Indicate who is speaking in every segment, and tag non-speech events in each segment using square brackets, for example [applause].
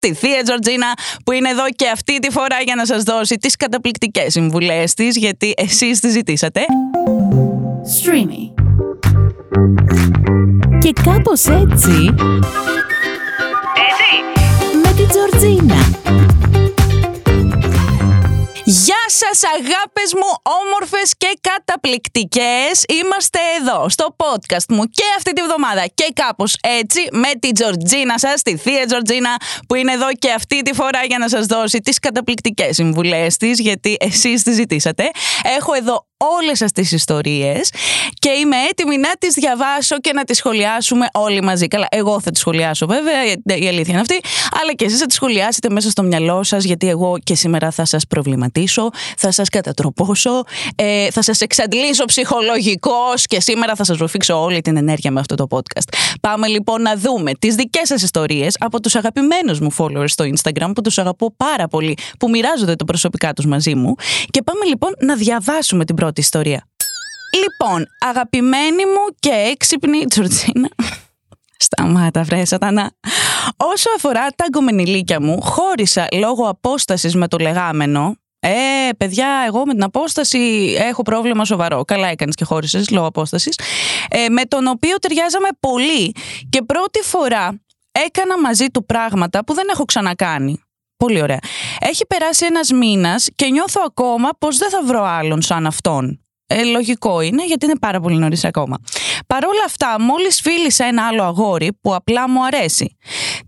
Speaker 1: τη Θεία Τζορτζίνα που είναι εδώ και αυτή τη φορά για να σας δώσει τις καταπληκτικές συμβουλές της γιατί εσείς τις ζητήσατε.
Speaker 2: Streamy. Και κάπως έτσι...
Speaker 1: Έτσι!
Speaker 2: Με την Τζορτζίνα.
Speaker 1: Γεια σας αγάπες μου όμορφες και καταπληκτικές. Είμαστε εδώ στο podcast μου και αυτή τη βδομάδα και κάπως έτσι με την Τζορτζίνα σας, τη Θεία Τζορτζίνα που είναι εδώ και αυτή τη φορά για να σας δώσει τις καταπληκτικές συμβουλές της γιατί εσείς τις ζητήσατε. Έχω εδώ όλες σας τις ιστορίες και είμαι έτοιμη να τις διαβάσω και να τις σχολιάσουμε όλοι μαζί. Καλά, εγώ θα τις σχολιάσω βέβαια, η αλήθεια είναι αυτή, αλλά και εσείς θα τις σχολιάσετε μέσα στο μυαλό σας γιατί εγώ και σήμερα θα σας προβληματίσω, θα σας κατατροπώσω, ε, θα σας εξαντλήσω ψυχολογικώς και σήμερα θα σας ροφήξω όλη την ενέργεια με αυτό το podcast. Πάμε λοιπόν να δούμε τις δικές σας ιστορίες από τους αγαπημένους μου followers στο Instagram που τους αγαπώ πάρα πολύ, που μοιράζονται το προσωπικά τους μαζί μου και πάμε λοιπόν να διαβάσουμε την πρώτη πρώτη ιστορία. Λοιπόν, αγαπημένη μου και έξυπνη Τζορτζίνα. [laughs] Σταμάτα, βρε, σατανά. Όσο αφορά τα γκομενιλίκια μου, χώρισα λόγω απόστασης με το λεγάμενο. Ε, παιδιά, εγώ με την απόσταση έχω πρόβλημα σοβαρό. Καλά έκανες και χώρισες λόγω απόστασης. Ε, με τον οποίο ταιριάζαμε πολύ. Και πρώτη φορά έκανα μαζί του πράγματα που δεν έχω ξανακάνει. Πολύ ωραία. Έχει περάσει ένας μήνας και νιώθω ακόμα πως δεν θα βρω άλλον σαν αυτόν. Ε, λογικό είναι γιατί είναι πάρα πολύ νωρίς ακόμα. Παρ' όλα αυτά, μόλις φίλησα ένα άλλο αγόρι που απλά μου αρέσει.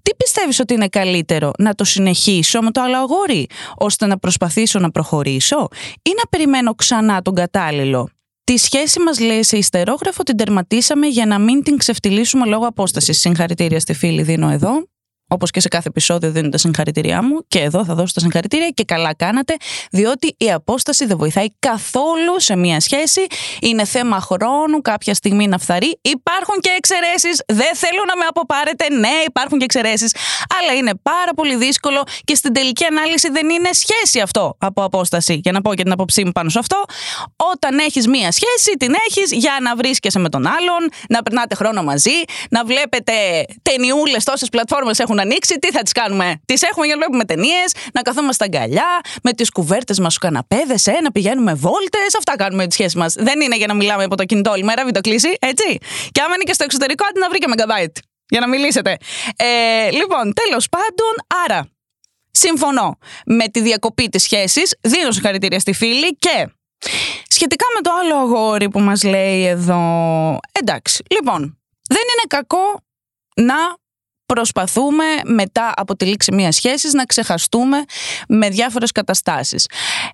Speaker 1: Τι πιστεύεις ότι είναι καλύτερο, να το συνεχίσω με το άλλο αγόρι, ώστε να προσπαθήσω να προχωρήσω ή να περιμένω ξανά τον κατάλληλο; Τη σχέση μας λέει σε ιστερόγραφο την τερματίσαμε για να μην την ξεφτυλίσουμε λόγω απόστασης. Συγχαρητήρια στη φίλη δίνω εδώ. Όπως και σε κάθε επεισόδιο δίνω τα συγχαρητήριά μου και εδώ θα δώσω τα συγχαρητήρια και καλά κάνατε, διότι η απόσταση δεν βοηθάει καθόλου σε μία σχέση. Είναι θέμα χρόνου, κάποια στιγμή να φθαρεί. Υπάρχουν και εξαιρέσεις. Δεν θέλω να με αποπάρετε. Ναι, υπάρχουν και εξαιρέσεις. Αλλά είναι πάρα πολύ δύσκολο και στην τελική ανάλυση δεν είναι σχέση αυτό από απόσταση. Για να πω και την απόψή μου πάνω σε αυτό. Όταν έχεις μία σχέση, την έχεις για να βρίσκεσαι με τον άλλον, να περνάτε χρόνο μαζί, να βλέπετε ταινιούλες, τόσες πλατφόρμες έχουν ανοίξει, τι θα τις κάνουμε; Τις έχουμε για να βλέπουμε ταινίες, να καθόμαστε αγκαλιά, με τις κουβέρτες μας στους καναπέδες, ε, να πηγαίνουμε βόλτες. Αυτά κάνουμε τις σχέσεις μας. Δεν είναι για να μιλάμε από το κινητό όλη μέρα, βιντεοκλήση, έτσι. Και άμα είναι και στο εξωτερικό, αντί να βρει και μεγαμπάιτ. Για να μιλήσετε. Ε, λοιπόν, τέλος πάντων, άρα. Συμφωνώ με τη διακοπή της σχέσης, δίνω συγχαρητήρια στη φίλη και σχετικά με το άλλο αγόρι που μας λέει εδώ, εντάξει, λοιπόν, δεν είναι κακό να προσπαθούμε μετά από τη λήξη μιας σχέσης να ξεχαστούμε με διάφορες καταστάσεις.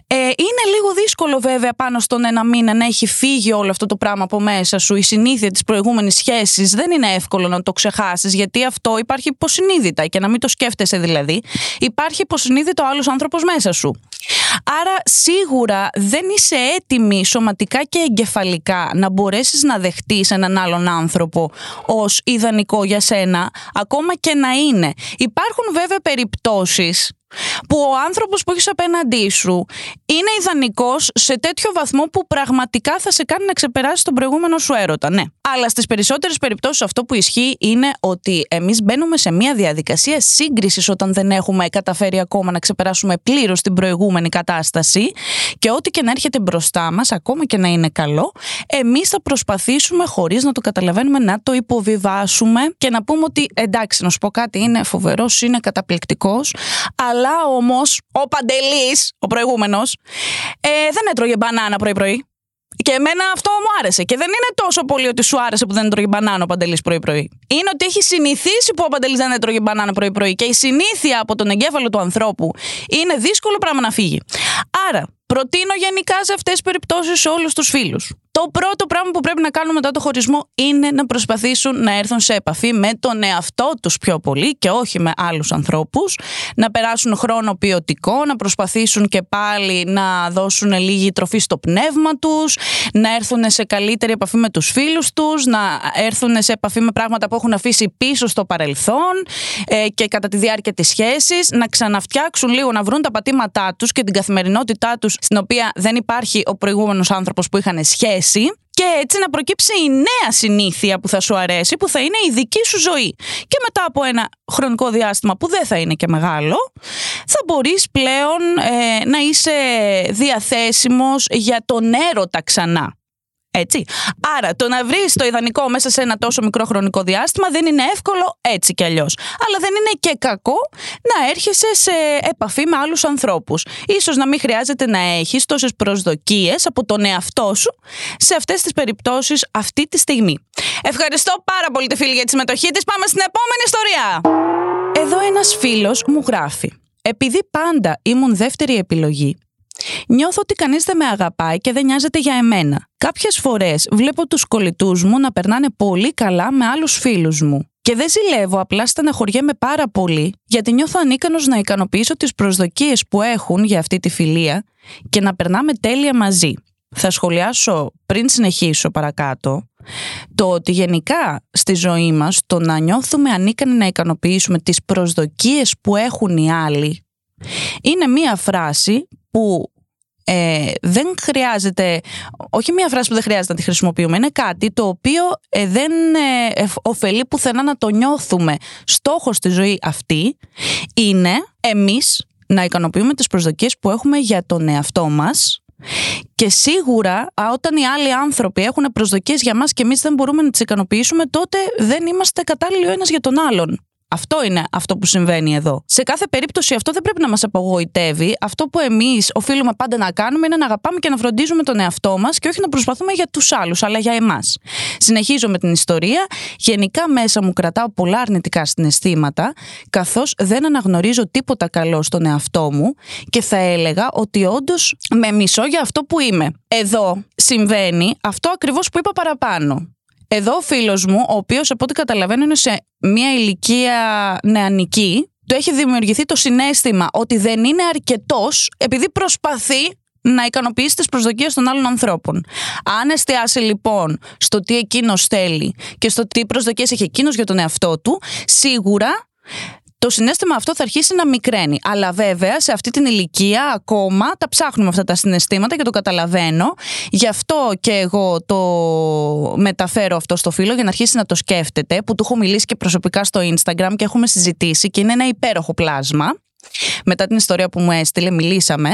Speaker 1: Ε, είναι λίγο δύσκολο βέβαια πάνω στον ένα μήνα να έχει φύγει όλο αυτό το πράγμα από μέσα σου, η συνήθεια της προηγούμενης σχέσης. Δεν είναι εύκολο να το ξεχάσεις, γιατί αυτό υπάρχει υποσυνείδητα και να μην το σκέφτεσαι δηλαδή. Υπάρχει υποσυνείδητο άλλος άνθρωπος μέσα σου. Άρα σίγουρα δεν είσαι έτοιμη σωματικά και εγκεφαλικά να μπορέσεις να δεχτείς έναν άλλον άνθρωπο ως ιδανικό για σένα, ακόμα και να είναι. Υπάρχουν βέβαια περιπτώσεις που ο άνθρωπος που έχεις απέναντί σου είναι ιδανικός σε τέτοιο βαθμό που πραγματικά θα σε κάνει να ξεπεράσει τον προηγούμενο σου έρωτα. Ναι. Αλλά στις περισσότερες περιπτώσεις αυτό που ισχύει είναι ότι εμείς μπαίνουμε σε μια διαδικασία σύγκρισης όταν δεν έχουμε καταφέρει ακόμα να ξεπεράσουμε πλήρως την προηγούμενη κατάσταση και ό,τι και να έρχεται μπροστά μας, ακόμα και να είναι καλό, εμείς θα προσπαθήσουμε χωρίς να το καταλαβαίνουμε να το υποβιβάσουμε και να πούμε ότι εντάξει, να σου πω κάτι, είναι φοβερός, είναι καταπληκτικός, αλλά όμως ο Παντελής, ο προηγούμενος, ε, δεν έτρωγε μπανάνα πρωί-πρωί. Και εμένα αυτό μου άρεσε. Και δεν είναι τόσο πολύ ότι σου άρεσε που δεν έτρωγε μπανάνα ο Παντελής πρωί-πρωί. Είναι ότι έχει συνηθίσει που ο Παντελής δεν έτρωγε μπανάνα πρωί-πρωί. Και η συνήθεια από τον εγκέφαλο του ανθρώπου είναι δύσκολο πράγμα να φύγει. Άρα, προτείνω γενικά σε αυτές τις περιπτώσεις σε όλους τους φίλους το πρώτο πράγμα που πρέπει να κάνουν μετά το χωρισμό είναι να προσπαθήσουν να έρθουν σε επαφή με τον εαυτό τους πιο πολύ και όχι με άλλους ανθρώπους, να περάσουν χρόνο ποιοτικό, να προσπαθήσουν και πάλι να δώσουν λίγη τροφή στο πνεύμα τους, να έρθουν σε καλύτερη επαφή με τους φίλους τους, να έρθουν σε επαφή με πράγματα που έχουν αφήσει πίσω στο παρελθόν ε, και κατά τη διάρκεια της σχέσης, να ξαναφτιάξουν λίγο, να βρουν τα πατήματά τους και την καθημερινότητά τους στην οποία δεν υπάρχει ο προηγούμενος άνθρωπος που είχαν σχέση και έτσι να προκύψει η νέα συνήθεια που θα σου αρέσει, που θα είναι η δική σου ζωή. Και μετά από ένα χρονικό διάστημα που δεν θα είναι και μεγάλο, θα μπορείς πλέον ε, να είσαι διαθέσιμος για τον έρωτα ξανά. Έτσι. Άρα, το να βρεις το ιδανικό μέσα σε ένα τόσο μικρό χρονικό διάστημα δεν είναι εύκολο έτσι κι αλλιώς. Αλλά δεν είναι και κακό να έρχεσαι σε επαφή με άλλους ανθρώπους. σω να μην χρειάζεται να έχεις τόσες προσδοκίες από τον εαυτό σου σε αυτές τις περιπτώσεις αυτή τη στιγμή. Ευχαριστώ πάρα πολύ τη φίλη για τη συμμετοχή της. Πάμε στην επόμενη ιστορία. Εδώ ένας φίλος μου γράφει. Επειδή πάντα ήμουν δεύτερη επιλογή, Νιώθω ότι κανείς δεν με αγαπάει και δεν νοιάζεται για εμένα. Κάποιες φορές βλέπω τους κολλητούς μου να περνάνε πολύ καλά με άλλους φίλους μου. Και δεν ζηλεύω, απλά στεναχωριέμαι πάρα πολύ, γιατί νιώθω ανίκανος να ικανοποιήσω τις προσδοκίες που έχουν για αυτή τη φιλία και να περνάμε τέλεια μαζί. Θα σχολιάσω πριν συνεχίσω παρακάτω το ότι γενικά στη ζωή μας το να νιώθουμε ανίκανοι να ικανοποιήσουμε τις προσδοκίες που έχουν οι άλλοι είναι μία φράση που ε, δεν χρειάζεται, όχι μία φράση που δεν χρειάζεται να τη χρησιμοποιούμε, είναι κάτι το οποίο ε, δεν ε, ωφελεί πουθενά να το νιώθουμε. Στόχος στη ζωή αυτή είναι εμείς να ικανοποιούμε τις προσδοκίες που έχουμε για τον εαυτό μας και σίγουρα όταν οι άλλοι άνθρωποι έχουν προσδοκίες για μας και εμείς δεν μπορούμε να τις ικανοποιήσουμε τότε δεν είμαστε κατάλληλοι ο ένας για τον άλλον. Αυτό είναι αυτό που συμβαίνει εδώ. Σε κάθε περίπτωση αυτό δεν πρέπει να μας απογοητεύει. Αυτό που εμείς οφείλουμε πάντα να κάνουμε είναι να αγαπάμε και να φροντίζουμε τον εαυτό μας και όχι να προσπαθούμε για τους άλλους, αλλά για εμάς. Συνεχίζω με την ιστορία. Γενικά μέσα μου κρατάω πολλά αρνητικά συναισθήματα, καθώς δεν αναγνωρίζω τίποτα καλό στον εαυτό μου και θα έλεγα ότι όντως με μισώ για αυτό που είμαι. Εδώ συμβαίνει αυτό ακριβώς που είπα παραπάνω. Εδώ ο φίλος μου, ο οποίος από ό,τι καταλαβαίνω είναι σε μια ηλικία νεανική, του έχει δημιουργηθεί το συνέστημα ότι δεν είναι αρκετός επειδή προσπαθεί να ικανοποιήσει τις προσδοκίες των άλλων ανθρώπων. Αν εστιάσει λοιπόν στο τι εκείνος θέλει και στο τι προσδοκίες έχει εκείνος για τον εαυτό του, σίγουρα το συνέστημα αυτό θα αρχίσει να μικραίνει. Αλλά βέβαια σε αυτή την ηλικία ακόμα τα ψάχνουμε αυτά τα συναισθήματα και το καταλαβαίνω. Γι' αυτό και εγώ το μεταφέρω αυτό στο φίλο για να αρχίσει να το σκέφτεται, που του έχω μιλήσει και προσωπικά στο Instagram και έχουμε συζητήσει και είναι ένα υπέροχο πλάσμα. Μετά την ιστορία που μου έστειλε, μιλήσαμε.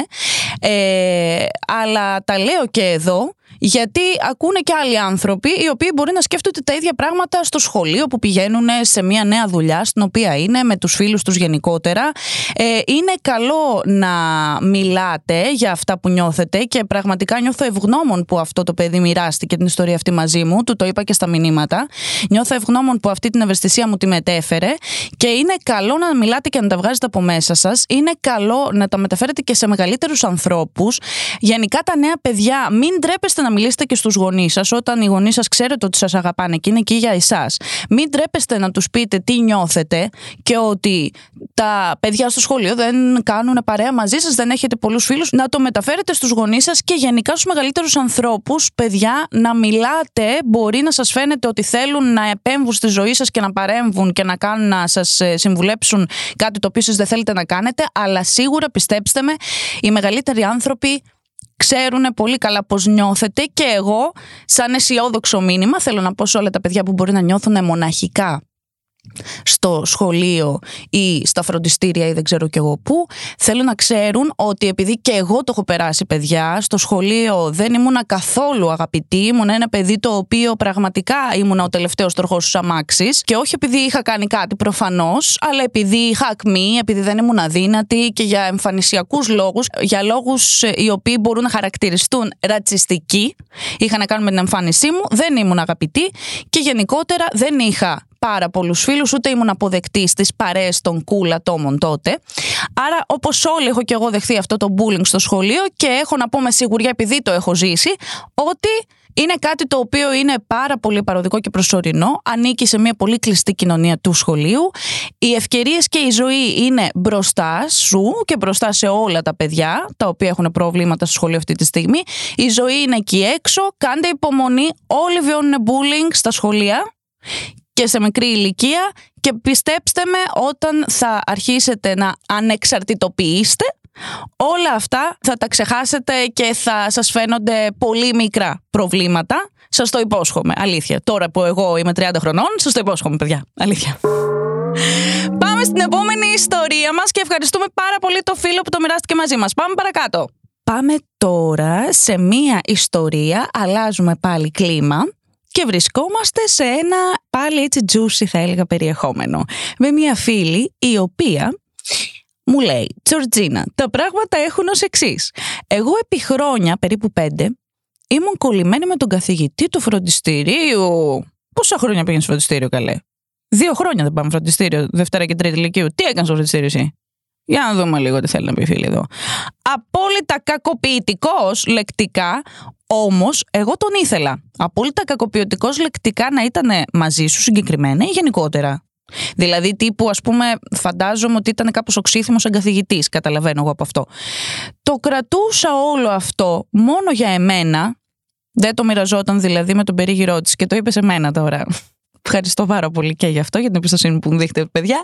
Speaker 1: Ε, αλλά τα λέω και εδώ γιατί ακούνε και άλλοι άνθρωποι οι οποίοι μπορεί να σκέφτονται τα ίδια πράγματα στο σχολείο που πηγαίνουν σε μια νέα δουλειά στην οποία είναι με τους φίλους τους γενικότερα. Ε, είναι καλό να μιλάτε για αυτά που νιώθετε και πραγματικά νιώθω ευγνώμων που αυτό το παιδί μοιράστηκε την ιστορία αυτή μαζί μου, του το είπα και στα μηνύματα. Νιώθω ευγνώμων που αυτή την ευαισθησία μου τη μετέφερε και είναι καλό να μιλάτε και να τα βγάζετε από μέσα σας. Είναι καλό να τα μεταφέρετε και σε μεγαλύτερους ανθρώπους. Γενικά τα νέα παιδιά μην τρέπεστε να μιλήσετε και στους γονείς σας όταν οι γονείς σας ξέρετε ότι σας αγαπάνε και είναι εκεί για εσάς. Μην τρέπεστε να τους πείτε τι νιώθετε και ότι τα παιδιά στο σχολείο δεν κάνουν παρέα μαζί σας, δεν έχετε πολλούς φίλους. Να το μεταφέρετε στους γονείς σας και γενικά στους μεγαλύτερους ανθρώπους, παιδιά, να μιλάτε. Μπορεί να σας φαίνεται ότι θέλουν να επέμβουν στη ζωή σας και να παρέμβουν και να κάνουν να σας ε, συμβουλέψουν κάτι το οποίο εσείς δεν θέλετε να κάνετε, αλλά σίγουρα πιστέψτε με, οι μεγαλύτεροι άνθρωποι ξέρουν πολύ καλά πώς νιώθετε και εγώ σαν αισιόδοξο μήνυμα θέλω να πω σε όλα τα παιδιά που μπορεί να νιώθουν μοναχικά στο σχολείο ή στα φροντιστήρια ή δεν ξέρω κι εγώ πού θέλω να ξέρουν ότι επειδή και εγώ το έχω περάσει παιδιά στο σχολείο δεν ήμουνα καθόλου αγαπητή ήμουν ένα παιδί το οποίο πραγματικά ήμουν ο τελευταίος τροχός στους αμάξεις και όχι επειδή είχα κάνει κάτι προφανώς αλλά επειδή είχα ακμή, επειδή δεν ήμουν αδύνατη και για εμφανισιακούς λόγους για λόγους ε, οι οποίοι μπορούν να χαρακτηριστούν ρατσιστικοί είχα να κάνουν με την εμφάνισή μου δεν ήμουν αγαπητή και γενικότερα δεν είχα πάρα πολλούς φίλους, ούτε ήμουν αποδεκτής στις παρέες των cool ατόμων τότε. Άρα, όπως όλοι, έχω και εγώ δεχθεί αυτό το bullying στο σχολείο και έχω να πω με σιγουριά, επειδή το έχω ζήσει, ότι είναι κάτι το οποίο είναι πάρα πολύ παροδικό και προσωρινό. Ανήκει σε μια πολύ κλειστή κοινωνία του σχολείου. Οι ευκαιρίες και η ζωή είναι μπροστά σου και μπροστά σε όλα τα παιδιά τα οποία έχουν προβλήματα στο σχολείο αυτή τη στιγμή. Η ζωή είναι εκεί έξω. Κάντε υπομονή. Όλοι βιώνουν bullying στα σχολεία και σε μικρή ηλικία και πιστέψτε με όταν θα αρχίσετε να ανεξαρτητοποιήσετε όλα αυτά θα τα ξεχάσετε και θα σας φαίνονται πολύ μικρά προβλήματα Σας το υπόσχομαι. Αλήθεια. Τώρα που εγώ είμαι 30 χρονών, σας το υπόσχομαι, παιδιά. Αλήθεια. Πάμε στην επόμενη ιστορία μας και ευχαριστούμε πάρα πολύ το φίλο που το μοιράστηκε μαζί μας. Πάμε παρακάτω. Πάμε τώρα σε μία ιστορία, αλλάζουμε πάλι κλίμα και βρισκόμαστε σε ένα πάλι έτσι juicy θα έλεγα περιεχόμενο. Με μία φίλη η οποία μου λέει «Τζορτζίνα, τα πράγματα έχουν ως εξής. Εγώ επί χρόνια, περίπου πέντε, ήμουν κολλημένη με τον καθηγητή του φροντιστηρίου. Πόσα χρόνια πήγαινε στο φροντιστήριο, καλέ; Δύο χρόνια δεν πάμε φροντιστήριο, Δευτέρα και Τρίτη Λυκείου. Τι έκανες στο φροντιστήριο εσύ; Για να δούμε λίγο τι θέλει να πει η φίλη εδώ. Απόλυτα κακοποιητικός λεκτικά, όμως εγώ τον ήθελα. Απόλυτα κακοποιητικός λεκτικά να ήταν μαζί σου συγκεκριμένα ή γενικότερα. Δηλαδή, τύπου, ας πούμε, φαντάζομαι ότι ήταν κάπως οξύθυμος σαν καθηγητής. Καταλαβαίνω εγώ από αυτό. Το κρατούσα όλο αυτό μόνο για εμένα. Δεν το μοιραζόταν δηλαδή με τον περίγυρό της και το είπε σε μένα τώρα. Ευχαριστώ πάρα πολύ και γι' αυτό, για την εμπιστοσύνη που μου δείχνετε, παιδιά,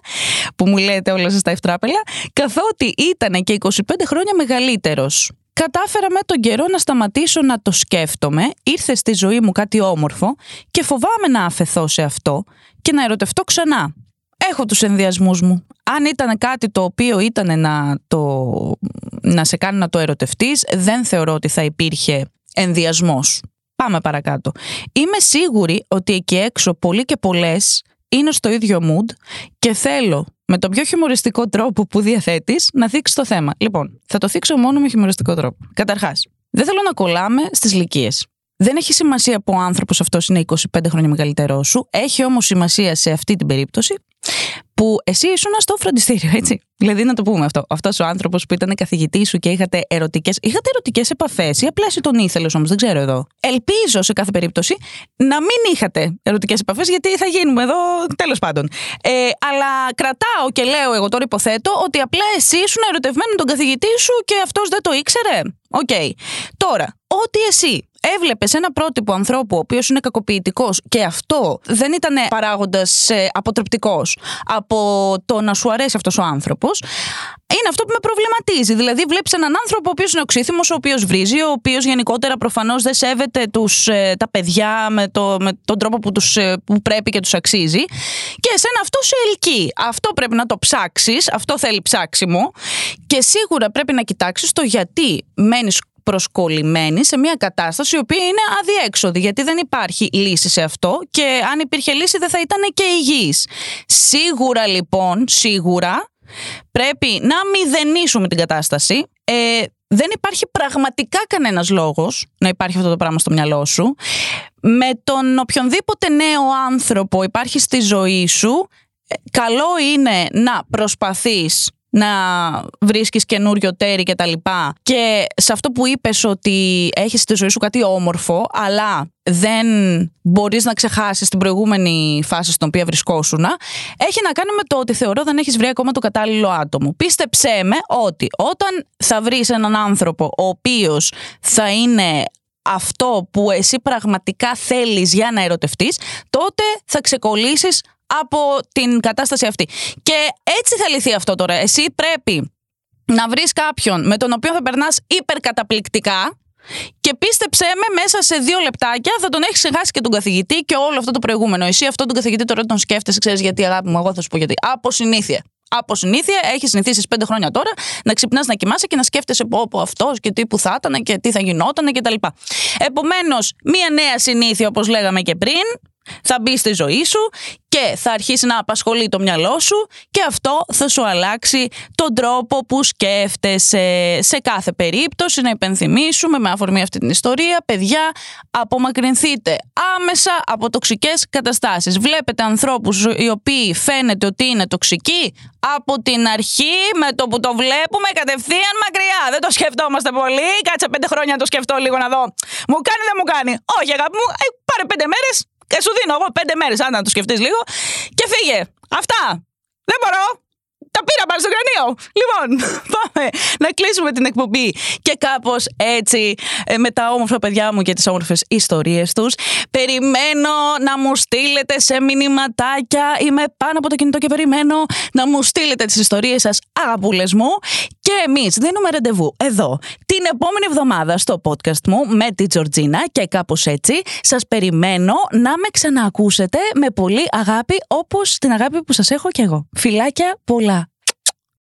Speaker 1: που μου λέτε όλα σας τα ευτράπελα. Καθότι ήταν και 25 χρόνια μεγαλύτερος. Κατάφερα με τον καιρό να σταματήσω να το σκέφτομαι, ήρθε στη ζωή μου κάτι όμορφο και φοβάμαι να αφαιθώ σε αυτό και να ερωτευτώ ξανά. Έχω τους ενδιασμούς μου. Αν ήταν κάτι το οποίο ήταν να, το, να σε κάνει να το ερωτευτείς, δεν θεωρώ ότι θα υπήρχε ενδιασμός. Πάμε παρακάτω. Είμαι σίγουρη ότι εκεί έξω πολλοί και πολλές είναι στο ίδιο mood και θέλω με τον πιο χιουμοριστικό τρόπο που διαθέτεις να δείξει το θέμα. Λοιπόν, θα το θίξω μόνο με χιουμοριστικό τρόπο. Καταρχάς, δεν θέλω να κολλάμε στις ηλικίε. Δεν έχει σημασία που ο άνθρωπος αυτός είναι 25 χρόνια μεγαλύτερό σου. Έχει όμως σημασία σε αυτή την περίπτωση που εσύ ήσουν στο φροντιστήριο, έτσι. Δηλαδή να το πούμε αυτό. Αυτός ο άνθρωπος που ήταν καθηγητής σου και είχατε ερωτικές είχατε ερωτικές επαφές ή απλά εσύ τον ήθελες όμως, δεν ξέρω εδώ. Ελπίζω σε κάθε περίπτωση να μην είχατε ερωτικές επαφές, γιατί θα γίνουμε εδώ τέλος πάντων. Ε, αλλά κρατάω και λέω εγώ τώρα υποθέτω ότι απλά εσύ ήσουν ερωτευμένο με τον καθηγητή σου και αυτός δεν το ήξερε. OK. Okay. Τώρα, ότι εσύ έβλεπες ένα πρότυπο ανθρώπου ο οποίος είναι κακοποιητικός και αυτό δεν ήταν παράγοντας ε, αποτρεπτικός από το να σου αρέσει αυτός ο άνθρωπος, είναι αυτό που με προβληματίζει. Δηλαδή, βλέπεις έναν άνθρωπο ο οποίος είναι οξύθυμος, ο οποίος βρίζει, ο οποίος γενικότερα προφανώς δεν σέβεται τους, ε, τα παιδιά με, το, με τον τρόπο που, τους, ε, που πρέπει και τους αξίζει. Και εσένα αυτό σε ελκύει. Αυτό πρέπει να το ψάξεις, αυτό θέλει ψάξιμο. Και σίγουρα πρέπει να κοιτάξεις το γιατί μένεις προσκολλημένη σε μια κατάσταση η οποία είναι αδιέξοδη γιατί δεν υπάρχει λύση σε αυτό και αν υπήρχε λύση δεν θα ήταν και υγιής. Σίγουρα λοιπόν, σίγουρα πρέπει να μηδενίσουμε την κατάσταση. Ε, δεν υπάρχει πραγματικά κανένας λόγος να υπάρχει αυτό το πράγμα στο μυαλό σου. Με τον οποιονδήποτε νέο άνθρωπο υπάρχει στη ζωή σου, ε, καλό είναι να προσπαθείς να βρίσκεις καινούριο τέρι και τα λοιπά και σε αυτό που είπες ότι έχεις στη ζωή σου κάτι όμορφο αλλά δεν μπορείς να ξεχάσεις την προηγούμενη φάση στην οποία βρισκόσουν έχει να κάνει με το ότι θεωρώ δεν έχεις βρει ακόμα το κατάλληλο άτομο. Πίστεψέ με ότι όταν θα βρεις έναν άνθρωπο ο οποίος θα είναι αυτό που εσύ πραγματικά θέλεις για να ερωτευτείς, τότε θα ξεκολλήσεις από την κατάσταση αυτή. Και έτσι θα λυθεί αυτό τώρα. Εσύ πρέπει να βρεις κάποιον με τον οποίο θα περνάς υπερκαταπληκτικά και πίστεψέ με, μέσα σε δύο λεπτάκια θα τον έχεις ξεχάσει και τον καθηγητή και όλο αυτό το προηγούμενο. Εσύ αυτό τον καθηγητή τώρα τον σκέφτεσαι, ξέρεις γιατί, αγάπη μου, εγώ θα σου πω γιατί. Από συνήθεια. Από συνήθεια, έχεις συνηθίσει πέντε χρόνια τώρα να ξυπνάς να κοιμάσαι και να σκέφτεσαι πω, πω αυτός και τι που θα ήταν και τι θα γινόταν κτλ. Επομένως, μία νέα συνήθεια, όπως λέγαμε και πριν, θα μπει στη ζωή σου και θα αρχίσει να απασχολεί το μυαλό σου και αυτό θα σου αλλάξει τον τρόπο που σκέφτεσαι. Σε κάθε περίπτωση να υπενθυμίσουμε με αφορμή αυτή την ιστορία παιδιά απομακρυνθείτε άμεσα από τοξικές καταστάσεις. Βλέπετε ανθρώπους οι οποίοι φαίνεται ότι είναι τοξικοί από την αρχή με το που το βλέπουμε κατευθείαν μακριά. Δεν το σκεφτόμαστε πολύ. Κάτσε πέντε χρόνια να το σκεφτώ λίγο να δω. Μου κάνει δεν μου κάνει. Όχι αγάπη μου. Ε, πάρε πέντε μέρες. και σου δίνω εγώ πέντε μέρες, αν να το σκεφτείς λίγο, και φύγε. Αυτά. Δεν μπορώ. Τα πήρα πάνω στο κρανίο. Λοιπόν, [laughs] πάμε να κλείσουμε την εκπομπή. Και κάπως έτσι, ε, με τα όμορφα παιδιά μου και τις όμορφες ιστορίες τους, περιμένω να μου στείλετε σε μηνυματάκια. Είμαι πάνω από το κινητό και περιμένω να μου στείλετε τις ιστορίες σας αγαπούλε μου. Και εμείς δίνουμε ραντεβού εδώ την επόμενη εβδομάδα στο podcast μου με τη Τζορτζίνα και κάπως έτσι σας περιμένω να με ξαναακούσετε με πολύ αγάπη όπως την αγάπη που σας έχω κι εγώ. Φιλάκια πολλά.